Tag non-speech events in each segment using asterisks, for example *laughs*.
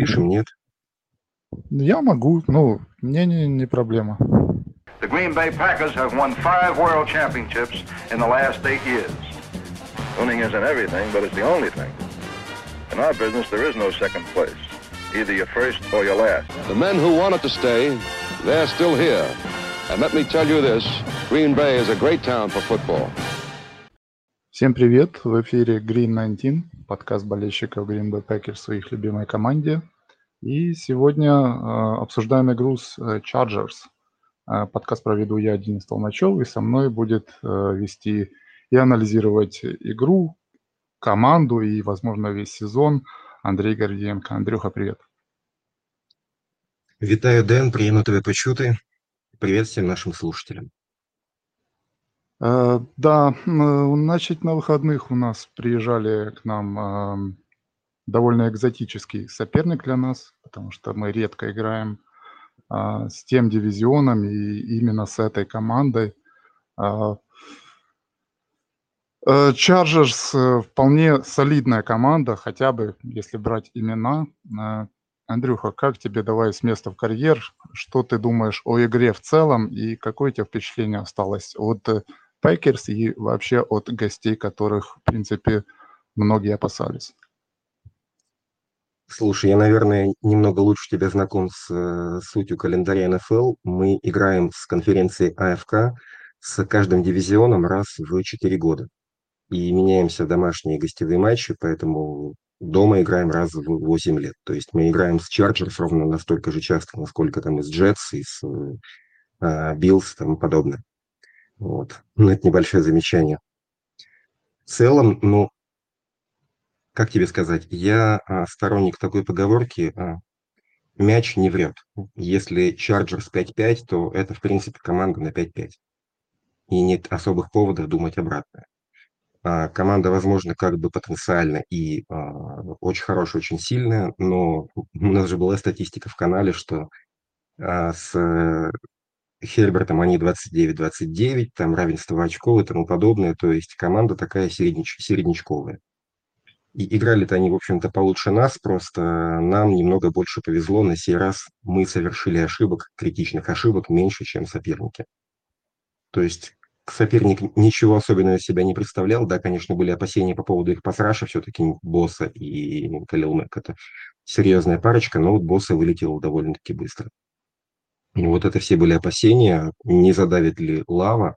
Пишем, нет? Я могу, ну, мне не, не проблема. The Green Bay Packers have won five world championships in the last eight years. Winning isn't everything, but it's the only thing. In our business, there is no second place. Either you're first or you're last. The men who wanted to stay, they're still here. And let me tell you this, Green Bay is a great town for football. Всем привет! В эфире Green 19, подкаст болельщиков Green Bay Packers в их любимой команде. И сегодня э, обсуждаем игру с э, Chargers. Э, подкаст проведу я, Денис Толмачев, и со мной будет э, вести и анализировать игру, команду и, возможно, весь сезон Андрей Гордієнко. Андрюха, привет. Вітаю, Дэн, приємно тебе почути. Привет всем нашим слушателям. Э, Да, значит, на выходных у нас приезжали к нам ам, довольно экзотический соперник для нас, потому что мы редко играем а, с тем дивизионом и именно с этой командой. А, э, Chargers э, вполне солидная команда, хотя бы если брать имена. Андрюха, как тебе давай с места в карьер? Что ты думаешь о игре в целом и какое у тебя впечатление осталось от Packers и вообще от гостей, которых, в принципе, многие опасались? Слушай, я, наверное, немного лучше тебя знаком с э, сутью календаря НФЛ. Мы играем с конференцией АФК с каждым дивизионом раз в 4 года. И меняемся домашние и гостевые матчи, поэтому дома играем раз в 8 лет. То есть мы играем с Chargers ровно настолько же часто, насколько там и с Jets, и с э, Bills и тому подобное. Вот. Ну, это небольшое замечание. В целом, ну, как тебе сказать, я а, сторонник такой поговорки, а, мяч не врет. Если Chargers 5-5, то это, в принципе, команда на 5-5. И нет особых поводов думать обратное. А, команда, возможно, как бы потенциально и очень хорошая, очень сильная, но у нас же была статистика в канале, что с Хербертом они 29-29, там равенство очков и тому подобное, то есть команда такая середняч, середнячковая. И играли-то они, в общем-то, получше нас, просто нам немного больше повезло. На сей раз мы совершили ошибок, критичных ошибок, меньше, чем соперники. То есть соперник ничего особенного из себя не представлял. Да, конечно, были опасения по поводу их пасраша, все-таки Босса и Калил Мэк. Это серьезная парочка, но вот Босса вылетел довольно-таки быстро. Вот это все были опасения, не задавит ли лава.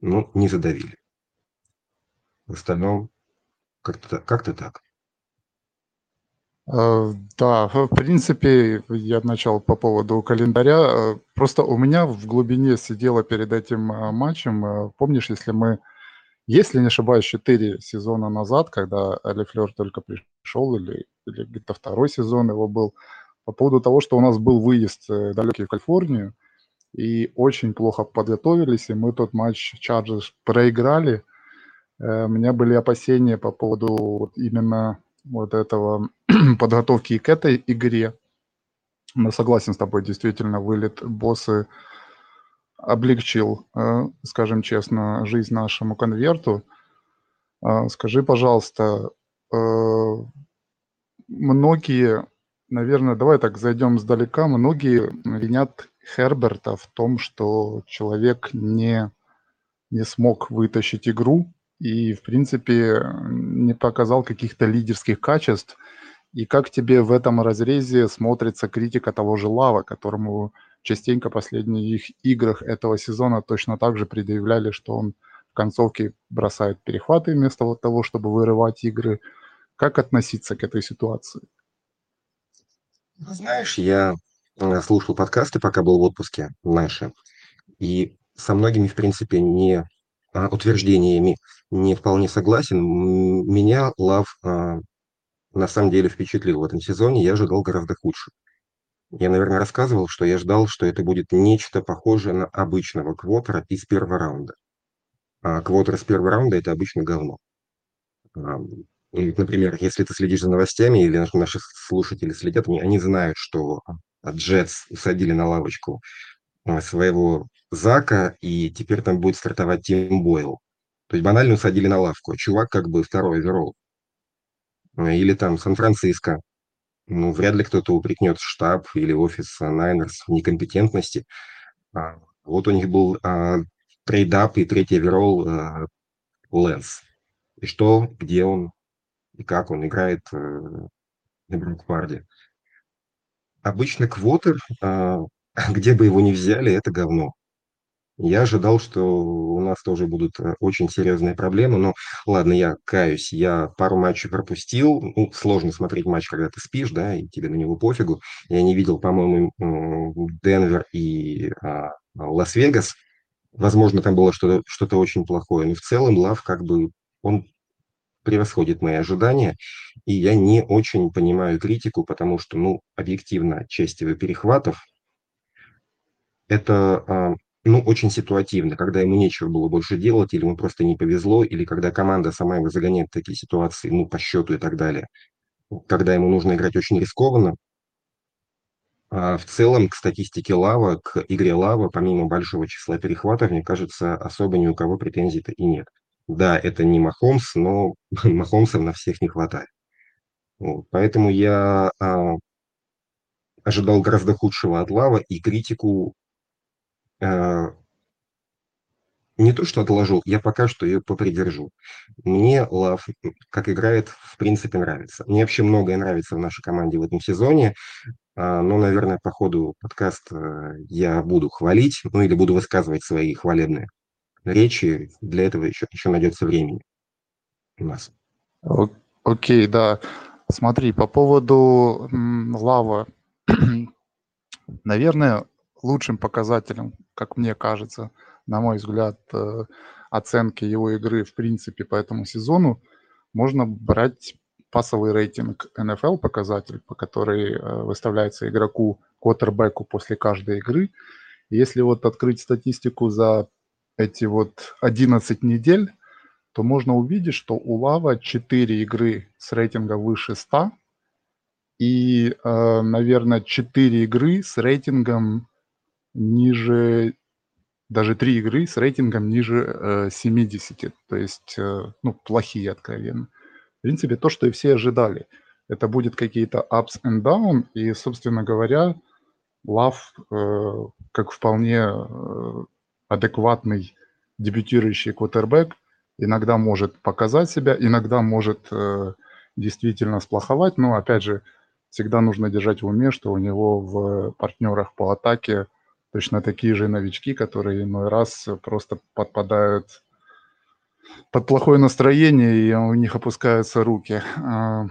Ну, не задавили. В остальном как-то как так. Э, Да, в принципе, я начал по поводу календаря. Э, Просто у меня в глубине сидело перед этим э, матчем, помнишь, если мы, если не ошибаюсь, 4 сезона назад, когда Лефлер только пришел, или, или где-то второй сезон его был, по поводу того, что у нас был выезд э, далекий в Калифорнию, и очень плохо подготовились, и мы тот матч Chargers проиграли. Э, У меня были опасения по поводу именно вот этого *clears throat* подготовки к этой игре. Но согласен с тобой, действительно, вылет боссы облегчил, э, скажем честно, жизнь нашему конверту. Скажи, пожалуйста, многие, наверное, давай так зайдем сдалека, многие винят Херберта в том, что человек не, не смог вытащить игру и, в принципе, не показал каких-то лидерских качеств. И как тебе в этом разрезе смотрится критика того же Лава, которому частенько в последних играх этого сезона точно так же предъявляли, что он в концовке бросает перехваты вместо того, чтобы вырывать игры. Как относиться к этой ситуации? Ну, Знаешь, я э, слушал подкасты, пока был в отпуске наши, и со многими, в принципе, не а, утверждениями не вполне согласен. Меня Лав а, на самом деле впечатлил в этом сезоне, я ожидал гораздо худше. Я, наверное, рассказывал, что я ждал, что это будет нечто похожее на обычного квотера из первого раунда. А квотер из первого раунда– это обычно говно. И, например, если ты следишь за новостями, или наши слушатели следят, они, они знают, что Джетс усадили на лавочку а, своего Зака, и теперь там будет стартовать Тим Бойл. То есть банально усадили на лавку. а Чувак как бы второй оверолл. А, Или там Сан-Франциско. ну, вряд ли кто-то упрекнет штаб или офис Найнерс в некомпетентности. А, вот у них был а, trade-up и третий overall а, Лэнс. И что, где он, и как он играет э, на Брукварде. Обычно квотер, а, *laughs* где бы его ни взяли, это говно. Я ожидал, что у нас тоже будут э, очень серьезные проблемы, но ладно, я каюсь, я пару матчей пропустил. Ну, сложно смотреть матч, когда ты спишь, да, и тебе на него пофигу. Я не видел, по-моему, Денвер и а, Лас-Вегас. Возможно, там было что-то что очень плохое, но в целом Лав как бы он превосходит мои ожидания, и я не очень понимаю критику, потому что, ну, объективно, часть его перехватов – это а, ну, очень ситуативно, когда ему нечего было больше делать, или ему просто не повезло, или когда команда сама его загоняет в такие ситуации, ну, по счету и так далее. Когда ему нужно играть очень рискованно. А в целом, к статистике Лава, к игре Лава, помимо большого числа перехватов, мне кажется, особо ни у кого претензий-то и нет. Да, это не Махомс, но *laughs* Махомсов на всех не хватает. Вот. Поэтому я а, ожидал гораздо худшего от Лава, и критику Э, не то, что отложу, я пока что ее попридержу. Мне Лав, как играет, в принципе нравится. Мне вообще многое нравится в нашей команде в этом сезоне, а, но, наверное, по ходу подкаста я буду хвалить, ну или буду высказывать свои хвалебные речи. Для этого еще, еще найдется времени у нас. Окей, да. Смотри, по поводу Лава, *clears throat* наверное, лучшим показателем, как мне кажется, на мой взгляд, э, оценки его игры в принципе по этому сезону, можно брать пасовый рейтинг NFL показатель, по который э, выставляется игроку квотербеку после каждой игры. Если вот открыть статистику за эти вот 11 недель, то можно увидеть, что у Лава 4 игры с рейтингом выше 100 и, э, наверное, 4 игры с рейтингом ниже, даже три игры с рейтингом ниже э, 70, то есть, э, ну, плохие откровенно. В принципе, то, что и все ожидали. Это будет какие-то ups and down, и, собственно говоря, Лав, э, как вполне э, адекватный дебютирующий квотербек, иногда может показать себя, иногда может э, действительно сплоховать, но, опять же, всегда нужно держать в уме, что у него в партнерах по атаке точно такие же новички, которые иной раз просто подпадают под плохое настроение, и у них опускаются руки. А,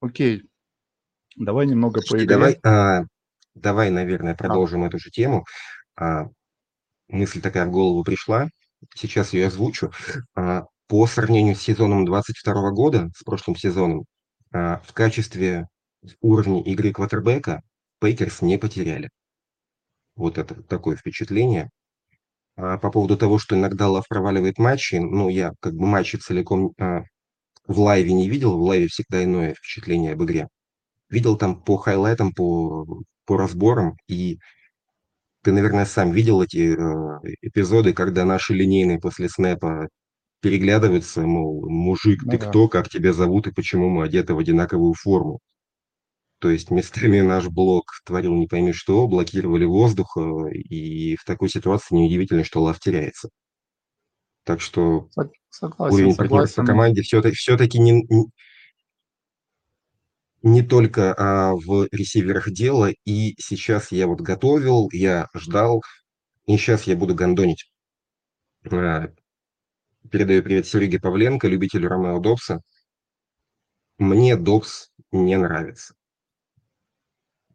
окей, давай немного Слушайте, Давай, а, давай, наверное, продолжим а. эту же тему. А, мысль такая в голову пришла, сейчас ее озвучу. А, по сравнению с сезоном 22 года, с прошлым сезоном, а, в качестве уровня игры квотербека Packers не потеряли. Вот это такое впечатление. А по поводу того, что иногда Лав проваливает матчи, ну, я как бы матчи целиком а, в live е не видел, в live е всегда иное впечатление об игре. Видел там по highlight ам, по, по разборам, и ты, наверное, сам видел эти э, эпизоды, когда наши линейные после snap а переглядываются, мол, мужик, ну, ты да. кто, как тебя зовут и почему мы одеты в одинаковую форму. То есть местами наш блок творил не пойми что, блокировали воздух, э, и в такой ситуации неудивительно, что лав теряется. Так что согласен, уровень партнерства по команде все-таки, все-таки не, не только а, в ресиверах дело, и сейчас я вот готовил, я ждал, и сейчас я буду гондонить. А, передаю привет Сереге Павленко, любителю Ромео Добса. Мне Добс не нравится.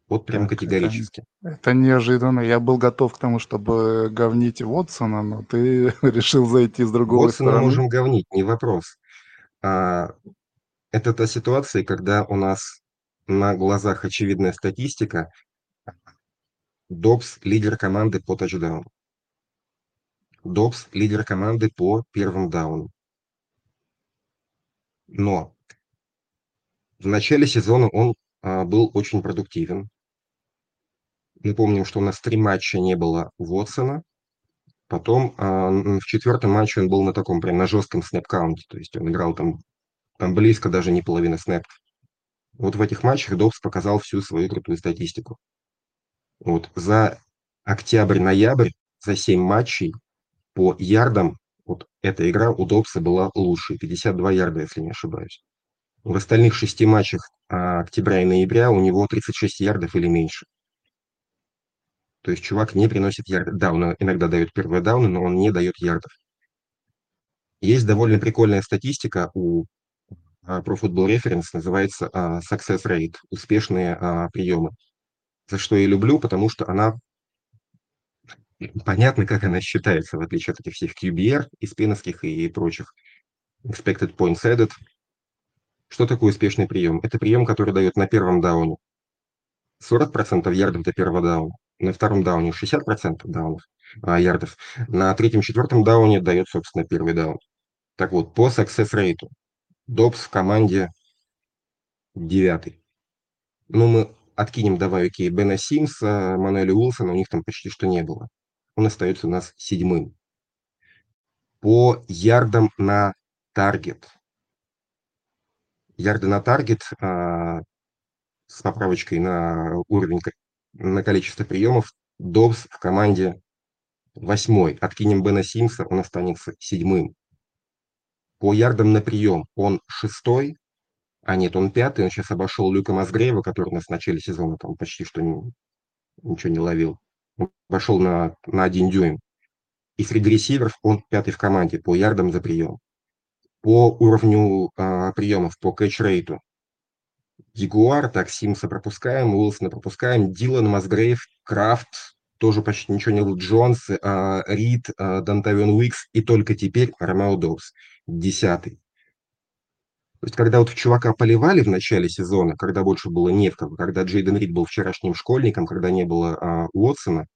Вот прям так, категорически. Это, это неожиданно. Я был готов к тому, чтобы говнить Вотсона, но ты *laughs* решил зайти с другого Вотсона стороны. можем говнить, не вопрос. А, это та ситуация, когда у нас на глазах очевидная статистика. Добс – лидер команды по тачдауну. Добс – лидер команды по первым даунам. Но в начале сезона он а, был очень продуктивен. Мы помним, что у нас три матча не было Вотсона. Потом а, в четвертом матче он был на таком прям на жестком снэп-каунте. То есть он играл там, там близко даже не половина снэпов. Вот в этих матчах Добс показал всю свою крутую статистику. Вот за октябрь-ноябрь, за 7 матчей по ярдам, вот эта игра у Добса была лучше, 52 ярда, если не ошибаюсь. В остальных шести матчах а, октября и ноября у него 36 ярдов или меньше. То есть чувак не приносит ярдов. Да, он иногда дает первые дауны, но он не дает ярдов. Есть довольно прикольная статистика у а, Pro Football Reference, называется а, Success Rate, успешные а, приемы. За что я люблю, потому что она понятно, как она считается, в отличие от этих всех QBR, испеновских и прочих. Expected Points Added. Что такое успешный прием? Это прием, который дает на первом дауне 40% ярдов до первого дауна, на втором дауне 60% даунов, а, ярдов, на третьем-четвертом дауне дает, собственно, первый даун. Так вот, по success rate Добс в команде девятый. Ну, мы откинем, давай, окей, Бена Симса, Мануэля Уилсона, у них там почти что не было. Он остается у нас седьмым. По ярдам на таргет. Ярды на таргет а, с поправочкой на уровень, на количество приемов, Добс в команде восьмой. Откинем Бена Симса, он останется седьмым. По ярдам на прием он шестой, а нет, он пятый, он сейчас обошел Люка Мазгреева, который у нас в начале сезона там почти что не, ничего не ловил. Он пошел на, на один дюйм. И среди ресиверов он пятый в команде по ярдам за прием. По уровню а, приемов, по кэч-рейту Ягуар, так, Симса пропускаем, Уилсона пропускаем, Дилан, Мазгрейв, Крафт, тоже почти ничего не был, Джонс, э, Рид, э, Дантавион Уикс и только теперь Ромео Добс, десятый. То есть, когда вот в чувака поливали в начале сезона, когда больше было не в кого, когда Джейден Рид был вчерашним школьником, когда не было а, Уотсона,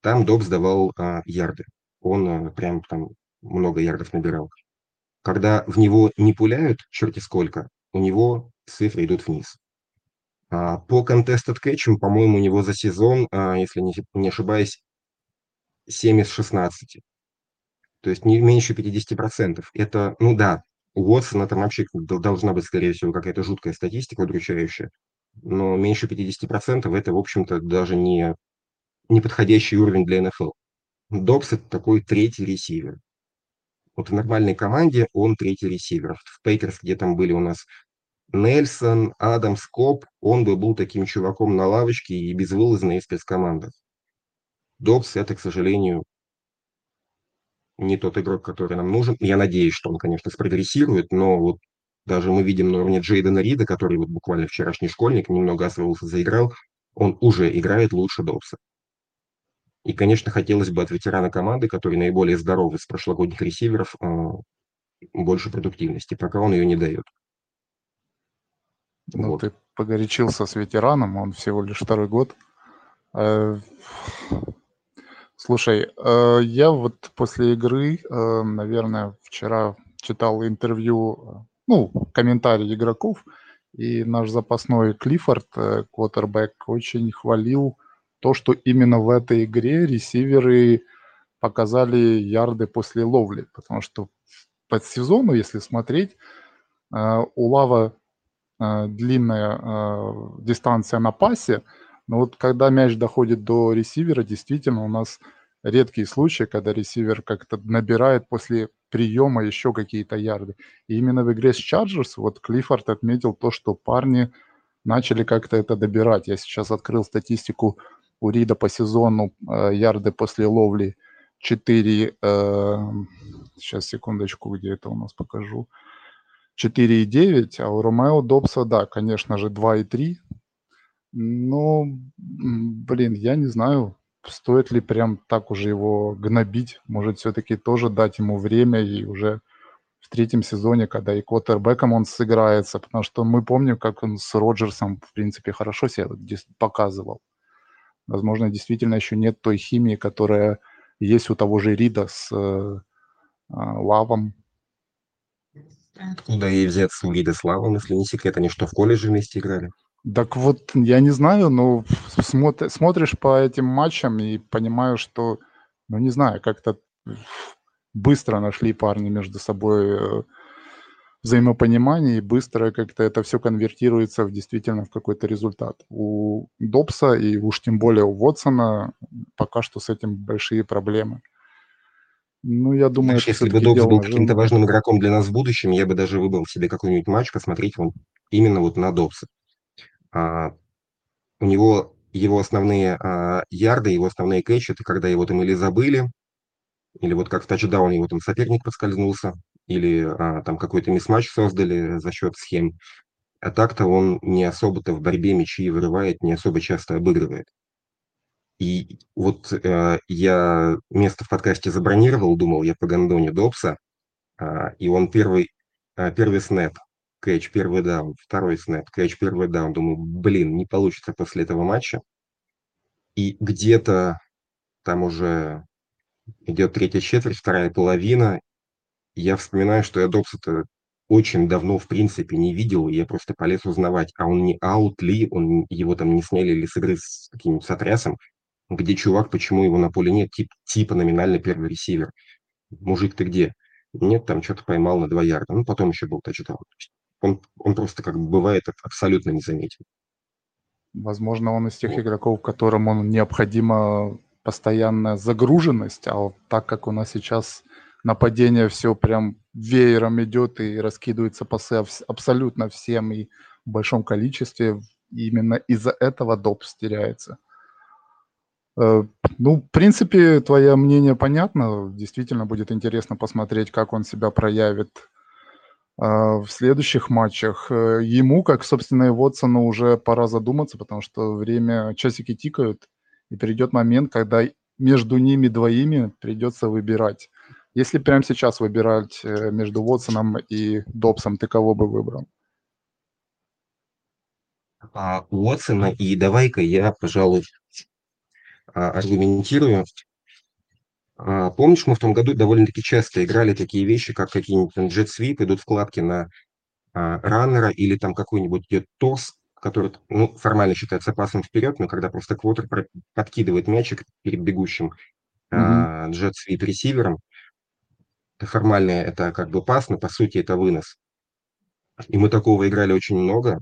там Добс давал а, ярды. Он а, прям там много ярдов набирал. Когда в него не пуляют, черти сколько, у него цифры идут вниз. А, по contested catch, по-моему, у него за сезон, а, если не, ошибаюсь, 7 из 16. То есть не меньше 50%. Это, ну да, у Уотсона там вообще должна быть, скорее всего, какая-то жуткая статистика удручающая. Но меньше 50% это, в общем-то, даже не, не подходящий уровень для НФЛ. Добс это такой третий ресивер. Вот в нормальной команде он третий ресивер. В Пейкерс, где там были у нас Нельсон, Адам Скоп, он бы был таким чуваком на лавочке и безвылазно из спецкомандах. Добс это, к сожалению, не тот игрок, который нам нужен. Я надеюсь, что он, конечно, спрогрессирует, но вот даже мы видим на уровне Джейдена Рида, который вот буквально вчерашний школьник, немного освоился, заиграл, он уже играет лучше Добса. И, конечно, хотелось бы от ветерана команды, который наиболее здоровый из прошлогодних ресиверов, а, больше продуктивности, пока он ее не дает. Ну, вот. ты погорячился с ветераном, он всего лишь второй год. Э, слушай, э, я вот после игры, э, наверное, вчера читал интервью, ну, комментарии игроков, и наш запасной Клиффорд, квотербек, очень хвалил то, что именно в этой игре ресиверы показали ярды после ловли, потому что по сезону, если смотреть, у Лава длинная э, дистанция на пасе, но вот когда мяч доходит до ресивера, действительно у нас редкие случаи, когда ресивер как-то набирает после приема еще какие-то ярды. И именно в игре с Chargers вот Клиффорд отметил то, что парни начали как-то это добирать. Я сейчас открыл статистику у Рида по сезону э, ярды после ловли 4, э, сейчас секундочку, где это у нас покажу, 4,9, а у Ромео Добса, да, конечно же, 2,3. Но, блин, я не знаю, стоит ли прям так уже его гнобить. Может, все-таки тоже дать ему время и уже в третьем сезоне, когда и квотербеком он сыграется, потому что мы помним, как он с Роджерсом, в принципе, хорошо себя показывал. Возможно, действительно еще нет той химии, которая есть у того же Рида с э, а, Лавом. Откуда ей взяться у Рида с Лавом, если не секрет, они что, в колледже вместе играли? Так вот, я не знаю, но смотр, смотришь по этим матчам и понимаю, что, ну не знаю, как-то быстро нашли парни между собой э, взаимопонимание и быстро как-то это все конвертируется в действительно в какой-то результат. У Добса и уж тем более у Вотсона пока что с этим большие проблемы. Ну, я думаю, Знаешь, если бы Добс был каким-то важным игроком для нас в будущем, я бы даже выбрал себе какой-нибудь матч, посмотреть он именно вот на Добса. А, у него его основные а, ярды, его основные кэчи, это когда его там или забыли, или вот как в тачдаун его там соперник подскользнулся, или а, там какой-то мисс-матч создали за счет схем. А так-то он не особо-то в борьбе мячи вырывает, не особо часто обыгрывает. И вот э, я место в подкасте забронировал, думал я по гандоне Добса, э, и он первый, э, первый снэп, кэч, первый даун, второй снэп, кэч, первый даун. Думаю, блин, не получится после этого матча. И где-то там уже идет третья четверть, вторая половина. Я вспоминаю, что я Добса-то очень давно, в принципе, не видел, я просто полез узнавать, а он не аут ли, он, его там не сняли ли с игры с каким-нибудь сотрясом, где чувак, почему его на поле нет, тип, типа номинальный первый ресивер. Мужик, ты где? Нет, там что-то поймал на два ярда. Ну, потом еще был тачдаун. Он, он просто как бы бывает абсолютно незаметен. Возможно, он из тех вот. игроков, которым он необходима постоянная загруженность, а вот так как у нас сейчас нападение все прям веером идет и раскидывается пасы абсолютно всем и в большом количестве, именно из-за этого доп теряется. Э, ну, в принципе, твое мнение понятно. Действительно будет интересно посмотреть, как он себя проявит а, в следующих матчах. Э, ему, как, собственно, и Вотсону, уже пора задуматься, потому что время, часики тикают, и придет момент, когда между ними двоими придется выбирать. Если прямо сейчас выбирать э, между Вотсоном и Добсом, ты кого бы выбрал? А, Уотсона, и давай-ка я, пожалуй, аргументирую. А, помнишь, мы в том году довольно-таки часто играли такие вещи, как какие-нибудь там jet sweep, идут вкладки на а, раннера или там какой-нибудь идет тос, который ну, формально считается пасом вперед, но когда просто квотер подкидывает мячик перед бегущим mm-hmm. jet sweep ресивером, формально это как бы пас, но по сути это вынос. И мы такого играли очень много,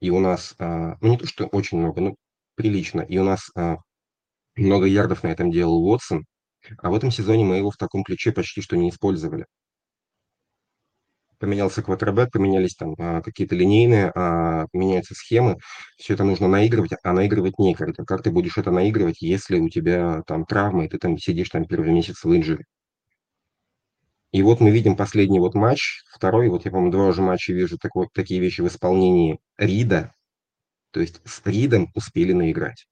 и у нас, ну не то что очень много, но прилично, и у нас много ярдов на этом делал Уотсон, а в этом сезоне мы его в таком ключе почти что не использовали. Поменялся квотербек, поменялись там а, какие-то линейные, а, меняются схемы. Все это нужно наигрывать, а наигрывать некогда. Как ты будешь это наигрывать, если у тебя там травма, и ты там сидишь там первый месяц в инжире? И вот мы видим последний вот матч, второй, вот я, по-моему, два уже матча вижу так, вот, такие вещи в исполнении Рида. То есть с Ридом успели наиграть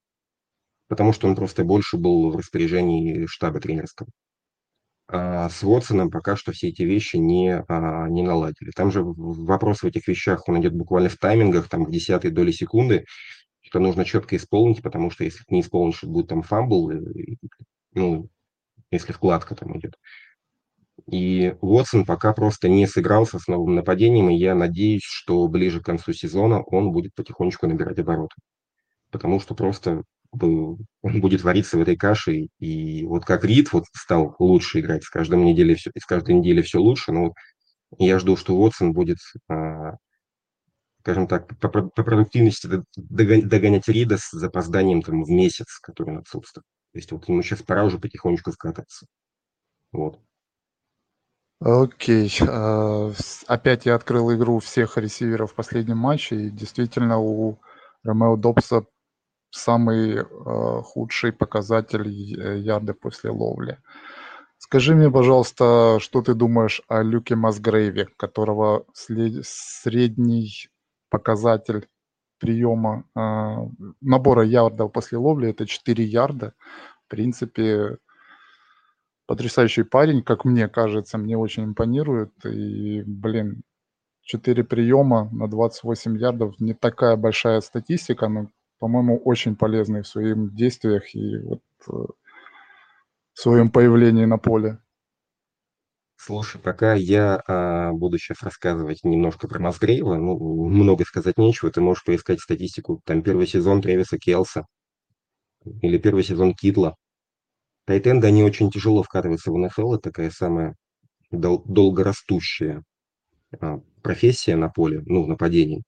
потому что он просто больше был в распоряжении штаба тренерского. А с Уотсоном пока что все эти вещи не, а, не наладили. Там же вопрос в этих вещах, он идет буквально в таймингах, там в десятой доли секунды, что нужно четко исполнить, потому что если не исполнишь, будет там fumble, ну, если вкладка там идет. И Уотсон пока просто не сыгрался с новым нападением, и я надеюсь, что ближе к концу сезона он будет потихонечку набирать обороты. Потому что просто будет вариться в этой каше. И вот как Рид вот стал лучше играть, с каждой неделей все, с каждой недели все лучше, но я жду, что Уотсон будет, а, скажем так, по, по продуктивности догонять Рида с запозданием там, в месяц, который он отсутствует. То есть вот ему сейчас пора уже потихонечку вкататься. Вот. Окей. А, опять я открыл игру всех ресиверов в последнем матче, и действительно у Ромео Добса самый э, худший показатель ярды после ловли. Скажи мне, пожалуйста, что ты думаешь о Люке Масгрейве, которого средний показатель приема э, набора ярдов после ловли это 4 ярда. В принципе, потрясающий парень, как мне кажется, мне очень импонирует. И, блин, 4 приема на 28 ярдов не такая большая статистика, но по-моему, очень полезный в своих действиях и вот э, в своем появлении на поле. Слушай, пока я а, буду сейчас рассказывать немножко про Мазгрейва, ну, много сказать нечего, ты можешь поискать статистику, там первый сезон Тревиса Келса или первый сезон Кидла. Тайтенды, они очень тяжело вкатываются в НФЛ, это такая самая дол- долгорастущая а, профессия на поле, ну, в нападении.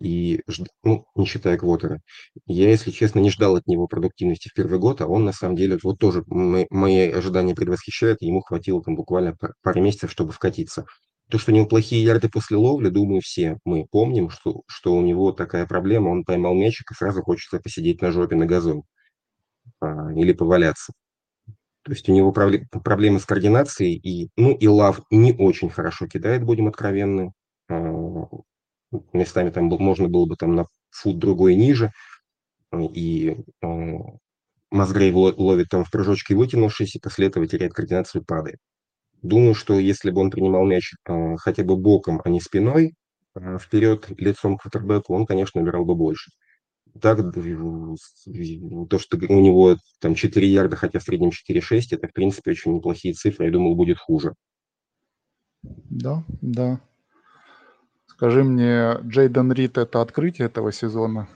И, ну, не считая Квотера. Я, если честно, не ждал от него продуктивности в первый год, а он, на самом деле, вот тоже мои ожидания предвосхищают, ему хватило там буквально пары месяцев, чтобы вкатиться. То, что у него плохие ярды после ловли, думаю, все мы помним, что, что у него такая проблема, он поймал мячик и сразу хочется посидеть на жопе на газон а, или поваляться. То есть у него проблемы с координацией, и, ну и Лав не очень хорошо кидает, будем откровенны. А, местами там можно было бы там на фут другой ниже, и э, Мазгрей ловит там в прыжочке вытянувшись, и после этого теряет координацию и падает. Думаю, что если бы он принимал мяч э, хотя бы боком, а не спиной, э, вперед лицом к квотербеку, он, конечно, набирал бы больше. Так, то, что у него там 4 ярда, хотя в среднем 4-6, это, в принципе, очень неплохие цифры. Я думал, будет хуже. Да, да. Скажи мне, Джейден Рид – это открытие этого сезона?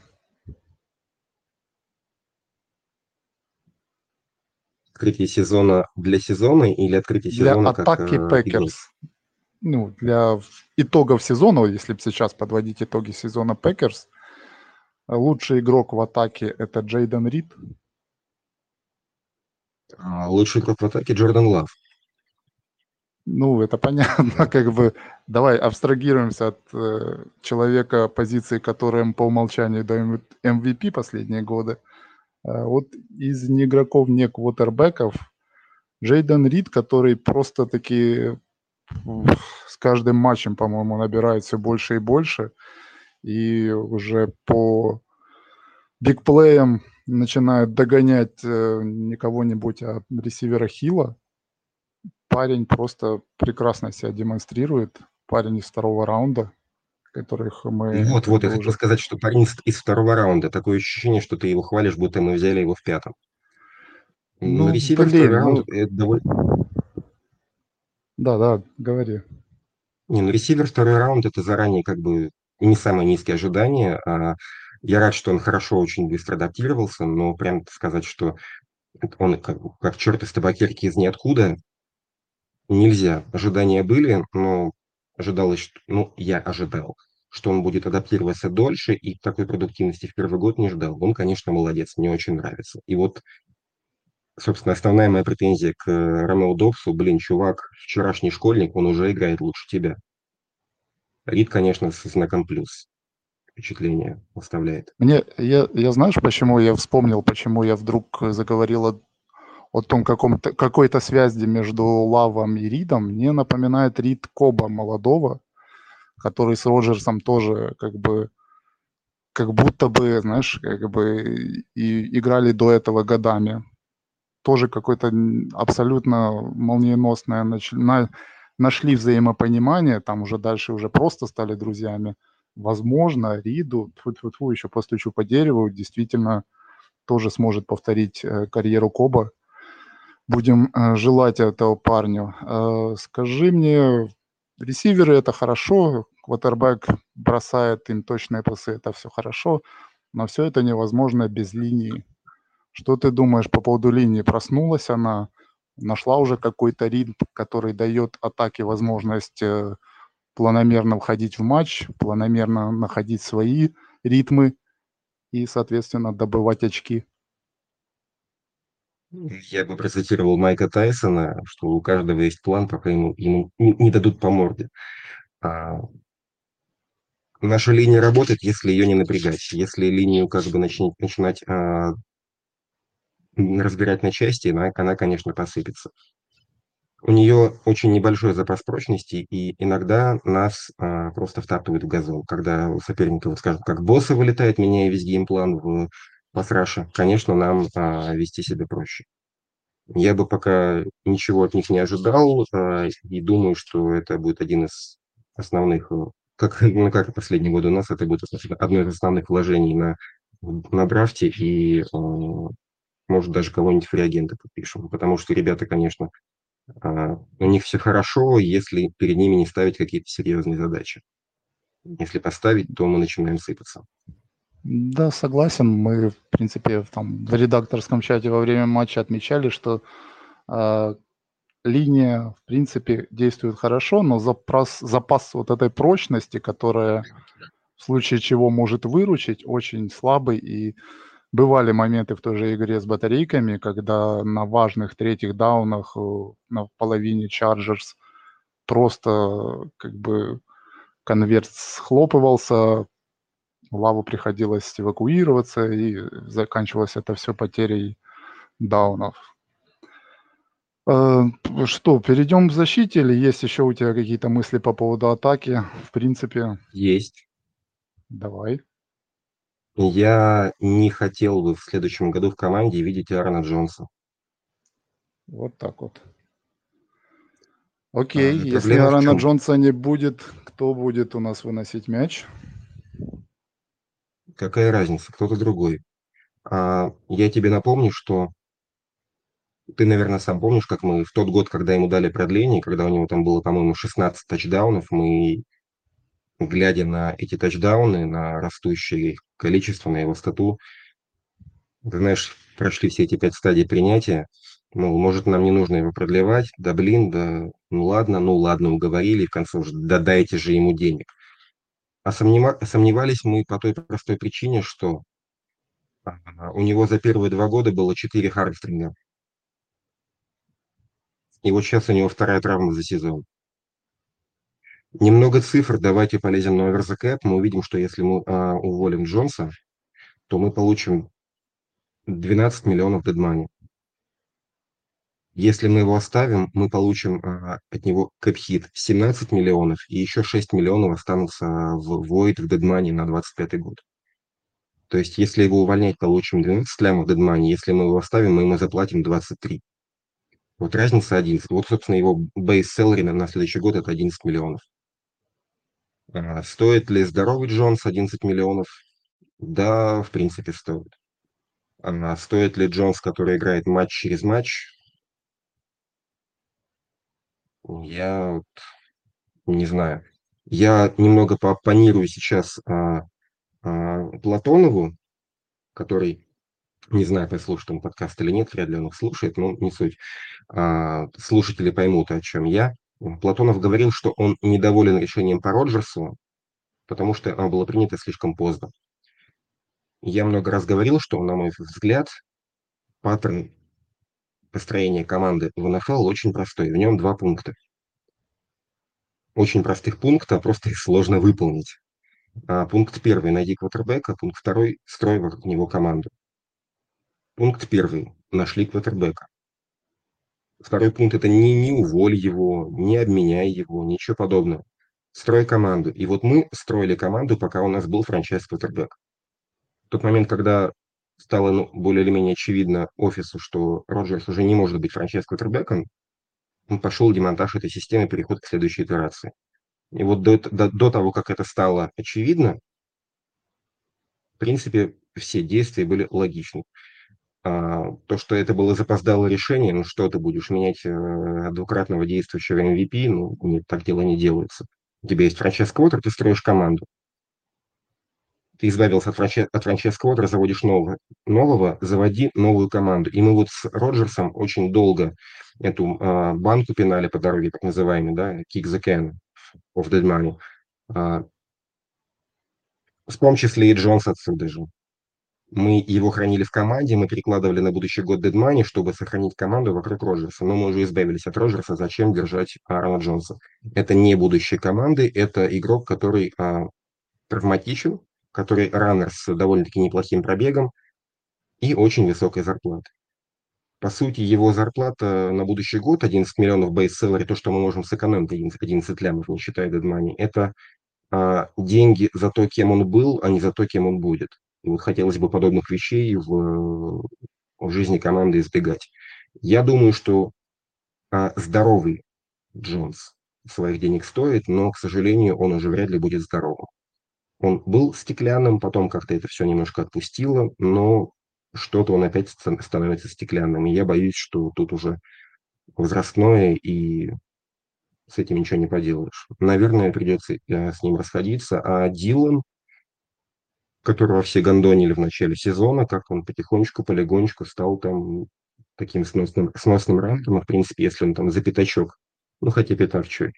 Открытие сезона для сезона или открытие для сезона атаки как э, Packers? Ну, для итогов сезона, если сейчас подводить итоги сезона Packers, лучший игрок в атаке – это Джейден Рид? А лучший игрок в атаке – Джордан Лав. Ну, это понятно, *laughs* как бы. Давай абстрагируемся от э, человека, позиции которым по умолчанию дают MVP последние годы. Э, вот из не игроков, не квотербеков, Джейден Рид, который просто-таки с каждым матчем, по-моему, набирает все больше и больше, и уже по бигплеям начинает догонять э, не кого-нибудь, а ресивера Хила – парень просто прекрасно себя демонстрирует. Парень из второго раунда, которых мы... Вот, вот, я уже... хотел сказать, что парень из второго раунда. Такое ощущение, что ты его хвалишь, будто мы взяли его в пятом. Ну, Но ресивер блин, второй раунд ну... это довольно... Да, да, говори. Не, ну ресивер второй раунд это заранее как бы не самые низкие ожидания. А я рад, что он хорошо, очень быстро адаптировался, но прям сказать, что он как, как черт из табакерки из ниоткуда, нельзя. Ожидания были, но ожидалось, что, ну, я ожидал, что он будет адаптироваться дольше, и такой продуктивности в первый год не ждал. Он, конечно, молодец, мне очень нравится. И вот, собственно, основная моя претензия к Ромео Добсу, блин, чувак, вчерашний школьник, он уже играет лучше тебя. Рид, конечно, со знаком плюс впечатление оставляет. Мне, я, я знаешь, почему я вспомнил, почему я вдруг заговорил о о том каком-то, какой-то связи между Лавом и Ридом мне напоминает Рид Коба молодого, который с Роджерсом тоже как бы как будто бы, знаешь, как бы и играли до этого годами. Тоже какое-то абсолютно молниеносное нач... на... нашли взаимопонимание, там уже дальше уже просто стали друзьями. Возможно, Риду, тьфу -тьфу -тьфу, еще постучу по дереву, действительно тоже сможет повторить э, карьеру Коба будем э, желать этого парню. Э, скажи мне, ресиверы это хорошо, квотербек бросает им точные пасы, это все хорошо, но все это невозможно без линии. Что ты думаешь по поводу линии? Проснулась она, нашла уже какой-то ритм, который дает атаке возможность э, планомерно входить в матч, планомерно находить свои ритмы и, соответственно, добывать очки. Я бы процитировал Майка Тайсона, что у каждого есть план, пока ему, ему не, дадут по морде. А, наша линия работает, если ее не напрягать. Если линию как бы начнет, начинать а, разбирать на части, она, она, конечно, посыпется. У нее очень небольшой запас прочности, и иногда нас а, просто втаптывают в газон. Когда у соперника, вот скажем, как боссы вылетает, меняя весь геймплан в пасраше, конечно, нам а, вести себя проще. Я бы пока ничего от них не ожидал, а, и думаю, что это будет один из основных, э, как, *laughs* ну, как последние годы у нас, это будет одно из основных вложений на, на драфте, и а, может даже кого-нибудь фриагента подпишем, потому что ребята, конечно, а, у них все хорошо, если перед ними не ставить какие-то серьезные задачи. Если поставить, то мы начинаем сыпаться. Да, согласен. Мы, в принципе, там, в редакторском чате во время матча отмечали, что э, линия, в принципе, действует хорошо, но запас, запас вот этой прочности, которая в случае чего может выручить, очень слабый. И бывали моменты в той же игре с батарейками, когда на важных третьих даунах э, на половине Chargers просто как бы конверт схлопывался, лаву приходилось эвакуироваться, и заканчивалось это все потерей даунов. Э, что, перейдем к защите или есть еще у тебя какие-то мысли по поводу атаки? В принципе, Есть. давай. Я не хотел бы в следующем году в команде видеть Аарона Джонса. Вот так вот. Окей, А, если Аарона? Джонса не будет, кто будет у нас выносить мяч? Какая разница, кто-то другой. А, я тебе напомню, что ты, наверное, сам помнишь, как мы в тот год, когда ему дали продление, когда у него там было, по-моему, 16 тачдаунов, мы, глядя на эти тачдауны, на растущее количество, на его стату, ты знаешь, прошли все эти пять стадий принятия, мол, может, нам не нужно его продлевать, да блин, да ну ладно, ну ладно, уговорили, в конце уже, да дайте же ему денег. А сомнева- сомневались мы по той простой причине, что а, у него за первые два года было четыре хармстринга. И вот сейчас у него вторая травма за сезон. Немного цифр, давайте полезем на over the cap. Мы увидим, что если мы а, уволим Джонса, то мы получим 12 миллионов money. Если мы его оставим, мы получим а, от него кэп-хит 17 миллионов, и еще 6 миллионов останутся в void в money на 25 год. То есть, если его увольнять, получим 12 лямов money, если мы его оставим, мы ему заплатим 23. Вот разница 11. Вот, собственно, его base salary на, на следующий год это 11 миллионов. А, стоит ли здоровый Джонс 11 миллионов? Да, в принципе, стоит. А стоит ли Джонс, который играет матч через матч? Я вот не знаю. Я немного пооппонирую сейчас а, а, Платонову, который, не знаю, послушает он подкаст или нет, вряд ли он их слушает, но не суть. А, слушатели поймут, о чем я. Платонов говорил, что он недоволен решением по Роджерсу, потому что оно было принято слишком поздно. Я много раз говорил, что, на мой взгляд, паттерн построения команды в НФЛ очень простой. В нем два пункта. Очень простых пункта, просто их сложно выполнить. А, пункт первый – найди квотербека. Пункт второй – строй вокруг него команду. Пункт первый – нашли квотербека. Второй пункт – это не, не уволь его, не обменяй его, ничего подобного. Строй команду. И вот мы строили команду, пока у нас был франчайз квотербек. В тот момент, когда стало ну, более или менее очевидно офису, что Роджерс уже не может быть франчайз квотербеком, он пошел демонтаж этой системы, переход к следующей итерации. И вот до, до, до того, как это стало очевидно, в принципе, все действия были логичны. А, то, что это было запоздалое решение, ну что ты будешь менять э, двукратного действующего MVP, ну нет, так дело не делается. У тебя есть франчайз-квотер, ты строишь команду. Ты избавился от, франчайз, от франчайз-квотера, заводишь нового, нового, заводи новую команду. И мы вот с Роджерсом очень долго эту э, банку пинали по дороге, так называемый, да, kick the can of dead money. А, в том числе и Джонс отсюда же. Мы его хранили в команде, мы перекладывали на будущий год dead money, чтобы сохранить команду вокруг Роджерса. Но мы уже избавились от Роджерса, зачем держать Аарона Джонса? Это не будущее команды, это игрок, который а, травматичен, который раннер с довольно-таки неплохим пробегом и очень высокой зарплатой. По сути, его зарплата на будущий год, 11 миллионов salary, то, что мы можем сэкономить 11, 11 лямов, не считая money, это а, деньги за то, кем он был, а не за то, кем он будет. И вот хотелось бы подобных вещей в, в жизни команды избегать. Я думаю, что а, здоровый Джонс своих денег стоит, но, к сожалению, он уже вряд ли будет здоровым. Он был стеклянным, потом как-то это все немножко отпустило, но что-то он опять становится стеклянным. И я боюсь, что тут уже возрастное, и с этим ничего не поделаешь. Наверное, придется э, с ним расходиться. А Дилан, которого все гондонили в начале сезона, как он потихонечку, полигонечку стал там таким сносным, сносным ранком, в принципе, если он там за пятачок, ну, хотя пятак чуть.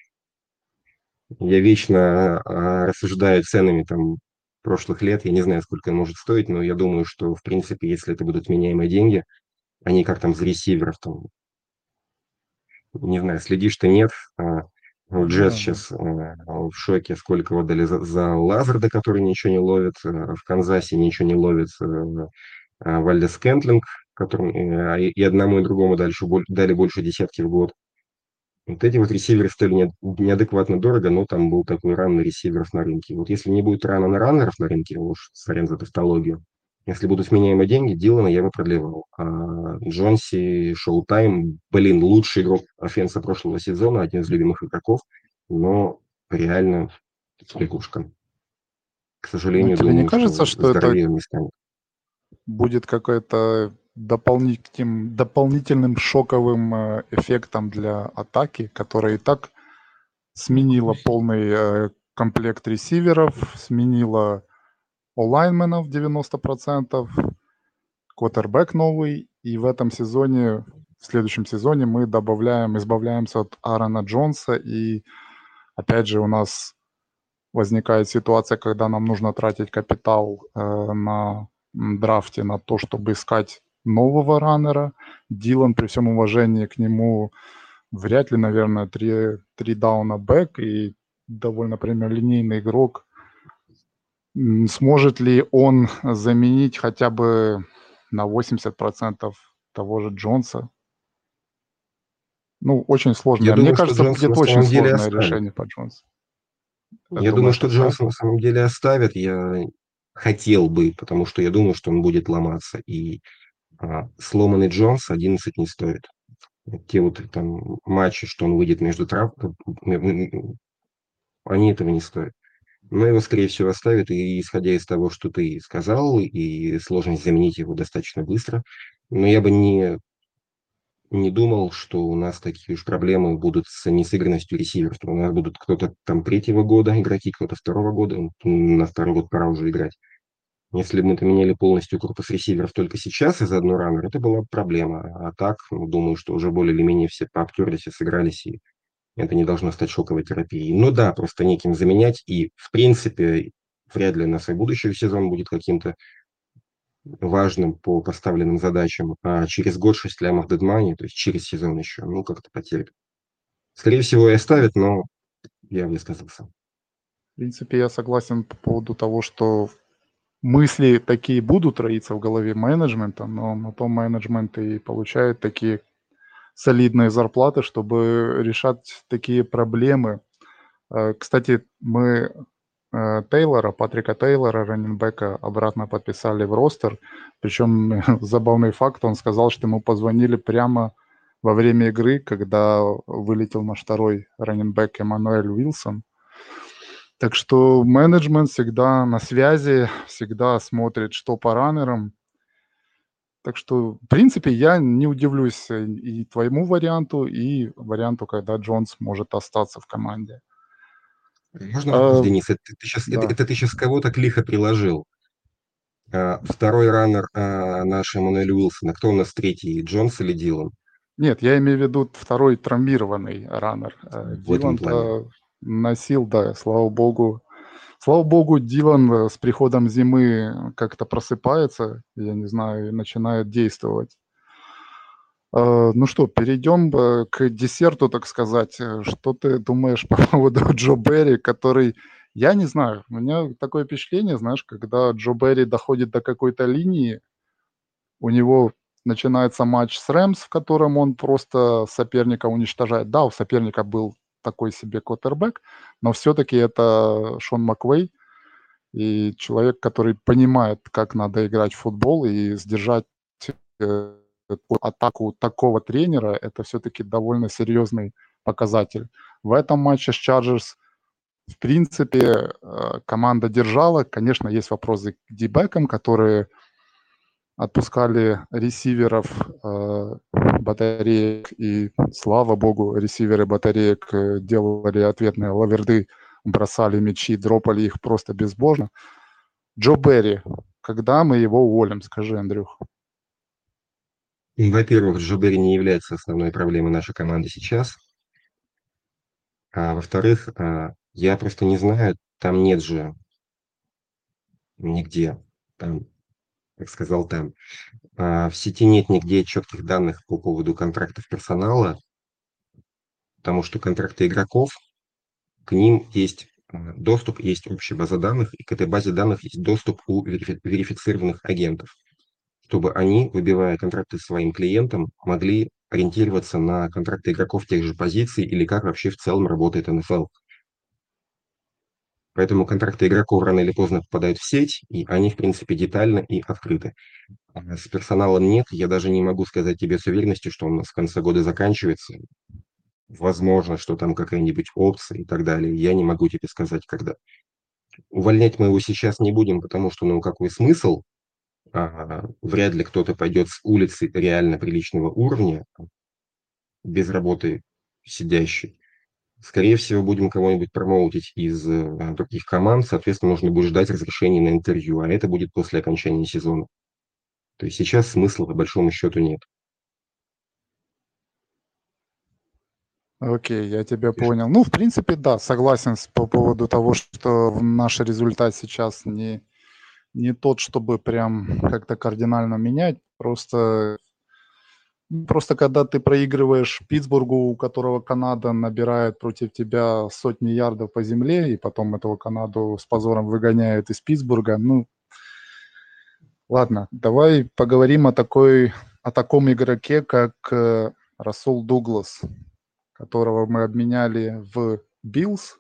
Я вечно а, рассуждаю ценами там прошлых лет, я не знаю, сколько он может стоить, но я думаю, что, в принципе, если это будут меняемые деньги, они как там за ресиверов, там, не знаю, следишь ты нет, а, ну, Джесс Да, сейчас э, в шоке, сколько его дали за, за Лазарда, который ничего не ловит, э, в Канзасе ничего не ловит э, Вальдес Кентлинг, который, э, и одному и другому дальше, дали больше десятки в год. Вот эти вот ресиверы стоили не- неадекватно дорого, но там был такой ран на ресиверов на рынке. Вот если не будет рана на раннеров на рынке, уж сорян за тавтологию, если будут вменяемые деньги, Дилана я бы продлевал. А Джонси, Шоу-Тайм, блин, лучший игрок офенса прошлого сезона, один из любимых игроков, но реально лягушка. К Ну, сожалению, не думаю, кажется, что что это не станет. будет какой-то дополнительным, дополнительным шоковым э, эффектом для атаки, которая и так сменила полный э, комплект ресиверов, сменила олайнменов 90%, квотербек новый, и в этом сезоне, в следующем сезоне мы добавляем, избавляемся от Аарона Джонса, и опять же у нас возникает ситуация, когда нам нужно тратить капитал э, на драфте на то, чтобы искать нового раннера. Дилан, при всем уважении к нему, вряд ли, наверное, три, три дауна бэк и довольно прямолинейный игрок. Сможет ли он заменить хотя бы на 80% того же Джонса? Ну, очень сложно. Я Мне думаю, кажется, Джонса будет очень сложное оставят. решение по Джонсу. Я думаю, что Джонса на самом деле оставят. Я хотел бы, потому что я думаю, что он будет ломаться. И а, сломанный Джонс 11 не стоит. Те вот там матчи, что он выйдет между трав, они этого не стоят. Но его, скорее всего, оставят, и исходя из того, что ты сказал, и сложность заменить его достаточно быстро, но я бы не, не думал, что у нас такие уж проблемы будут с несыгранностью ресиверов. У нас будут кто-то там третьего года игроки, кто-то второго года, на второй год пора уже играть. Если бы мы поменяли полностью корпус ресиверов только сейчас из одной раннер, это была бы проблема. А так, ну, думаю, что уже более или менее все пообтерлись и сыгрались, и это не должно стать шоковой терапией. Ну да, просто неким заменять, и в принципе вряд ли у нас и будущий сезон будет каким-то важным по поставленным задачам, а через год 6 лямов дедмани, то есть через сезон еще, ну как-то потерпит. Скорее всего, и оставит, но я высказался. В принципе, я согласен по поводу того, что мысли такие будут роиться в голове менеджмента, но на том менеджмент и получает такие солидные зарплаты, чтобы решать такие проблемы. Э, Кстати, мы э, Тейлора, Патрика Тейлора, раненбека, обратно подписали в ростер. Причем *laughs* забавный факт, он сказал, что ему позвонили прямо во время игры, когда вылетел наш второй раненбек Эммануэль Уилсон. Так что менеджмент всегда на связи, всегда смотрит, что по раннерам. Так что, в принципе, я не удивлюсь э, и твоему варианту, и варианту, когда Джонс может остаться в команде. Можно А, Денис? Это, ты сейчас, это, да. это ты сейчас кого так лихо приложил? А, второй раннер а, наш Эммануэль Уилсон. А кто у нас третий? Джонс или Дилан? Нет, я имею в виду второй травмированный раннер. Э, В этом Дилан носил, да, слава богу. Слава богу, Дилан э, с приходом зимы как-то просыпается, я не знаю, и начинает действовать. Э, Ну что, перейдем э, к десерту, так сказать. Что ты думаешь *laughs* по поводу Джо Берри, который, я не знаю, у меня такое впечатление, знаешь, когда Джо Берри доходит до какой-то линии, у него начинается матч с Рэмс, в котором он просто соперника уничтожает. Да, у соперника был такой себе квотербек, но все-таки это Шон Маквей, и человек, который понимает, как надо играть в футбол и сдержать э, атаку такого тренера, это все-таки довольно серьезный показатель. В этом матче с Чарджерс, в принципе, э, команда держала. Конечно, есть вопросы к дебекам, которые отпускали ресиверов э, батареек, и слава богу, ресиверы батареек э, делали ответные лаверды, бросали мячи, дропали их просто безбожно. Джо Берри, когда мы его уволим, скажи, Андрюх. Во-первых, Джо Берри не является основной проблемой нашей команды сейчас. А во-вторых, а, я просто не знаю, там нет же нигде, там, как сказал там, а, в сети нет нигде четких данных по поводу контрактов персонала, потому что контракты игроков, к ним есть а, доступ, есть общая база данных, и к этой базе данных есть доступ у верифицированных агентов, чтобы они, выбивая контракты своим клиентам, могли ориентироваться на контракты игроков тех же позиций или как вообще в целом работает НФЛ. Поэтому контракты игроков рано или поздно попадают в сеть, и они, в принципе, детально и открыты. А с персоналом нет, я даже не могу сказать тебе с уверенностью, что он в конце года заканчивается. Возможно, что там какая-нибудь опция и так далее. Я не могу тебе сказать, когда. Увольнять мы его сейчас не будем, потому что, ну, какой смысл? А, вряд ли кто-то пойдет с улицы реально приличного уровня, без работы сидящий. Скорее всего, будем кого-нибудь промоутить из э, других команд, соответственно, нужно будет ждать разрешения на интервью, а это будет после окончания сезона. То есть сейчас смысла по большому счету нет. Окей, я тебя понял. Ну, в принципе, да, согласен с, по поводу того, что наш результат сейчас не, не тот, чтобы прям как-то кардинально менять. Просто Просто когда ты проигрываешь Питтсбургу, у которого Канада набирает против тебя сотни ярдов по земле, и потом этого Канаду с позором выгоняют из Питтсбурга, ну, ладно, давай поговорим о такой, о таком игроке, как э, Расул Дуглас, которого мы обменяли в Bills,